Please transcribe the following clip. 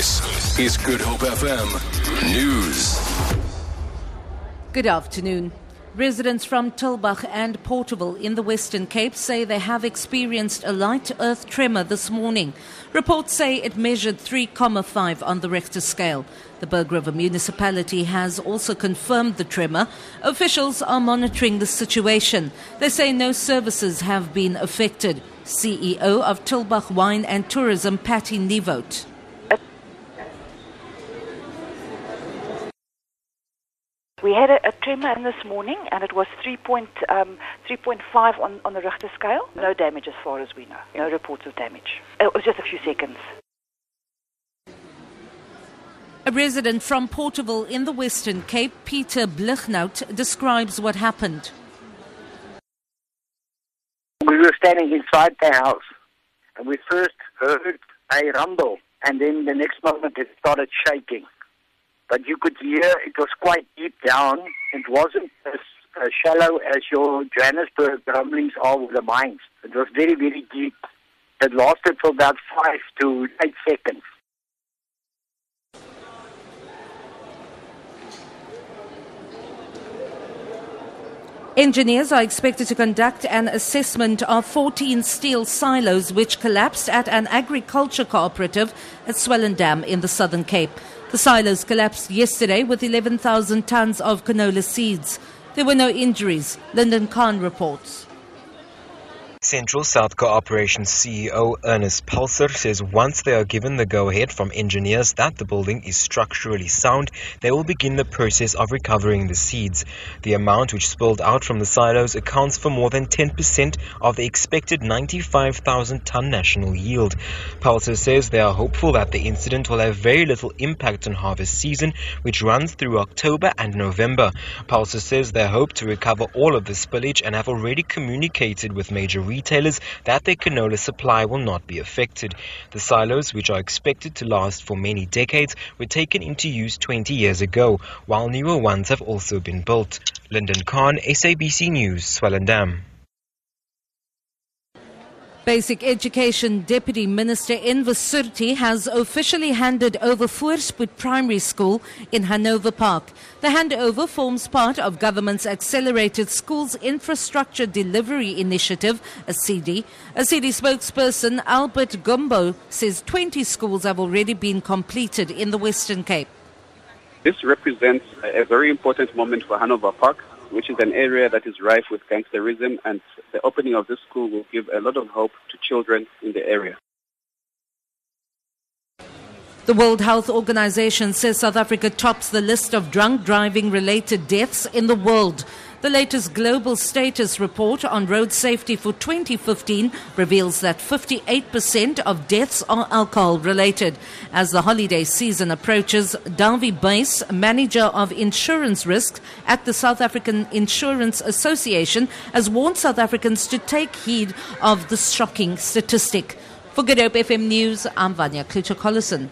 This is Good Hope FM News. Good afternoon. Residents from Tulbagh and Porterville in the Western Cape say they have experienced a light earth tremor this morning. Reports say it measured 3,5 on the Richter scale. The Berg River municipality has also confirmed the tremor. Officials are monitoring the situation. They say no services have been affected. CEO of Tulbagh Wine and Tourism, Patty Nevote. We had a, a tremor in this morning, and it was 3 point, um, 3.5 on, on the Richter scale. No damage as far as we know. No reports of damage. It was just a few seconds. A resident from Porterville in the Western Cape, Peter Blichnout, describes what happened. We were standing inside the house, and we first heard a rumble, and then the next moment it started shaking but you could hear it was quite deep down. It wasn't as, shallow as your Johannesburg rumblings are with the mines. It was very, very deep. It lasted for about five to eight seconds. Engineers are expected to conduct an assessment of 14 steel silos which collapsed at an agriculture cooperative at Swellendam in the Southern Cape. The silos collapsed yesterday with 11,000 tons of canola seeds. There were no injuries, Lyndon Khan reports. Central South Cooperation CEO Ernest Pulser says once they are given the go ahead from engineers that the building is structurally sound, they will begin the process of recovering the seeds. The amount which spilled out from the silos accounts for more than 10% of the expected 95,000 ton national yield. Pulser says they are hopeful that the incident will have very little impact on harvest season, which runs through October and November. Pulser says they hope to recover all of the spillage and have already communicated with major retailers that their canola supply will not be affected. The silos, which are expected to last for many decades, were taken into use 20 years ago, while newer ones have also been built. Lyndon Khan, SABC News, Swellendam. Basic Education Deputy Minister Enver Surti has officially handed over Voorspoed Primary School in Hanover Park. The handover forms part of government's Accelerated Schools Infrastructure Delivery Initiative, ASIDI. A CD spokesperson Albert Gumbo says 20 schools have already been completed in the Western Cape. This represents a very important moment for Hanover Park which is an area that is rife with gangsterism, and the opening of this school will give a lot of hope to children in the area. The World Health Organization says South Africa tops the list of drunk driving related deaths in the world. The latest global status report on road safety for 2015 reveals that 58% of deaths are alcohol related. As the holiday season approaches, Davy Base, manager of insurance risk at the South African Insurance Association, has warned South Africans to take heed of the shocking statistic. For Good Hope FM News, I'm Vanya Klitschko-Collison.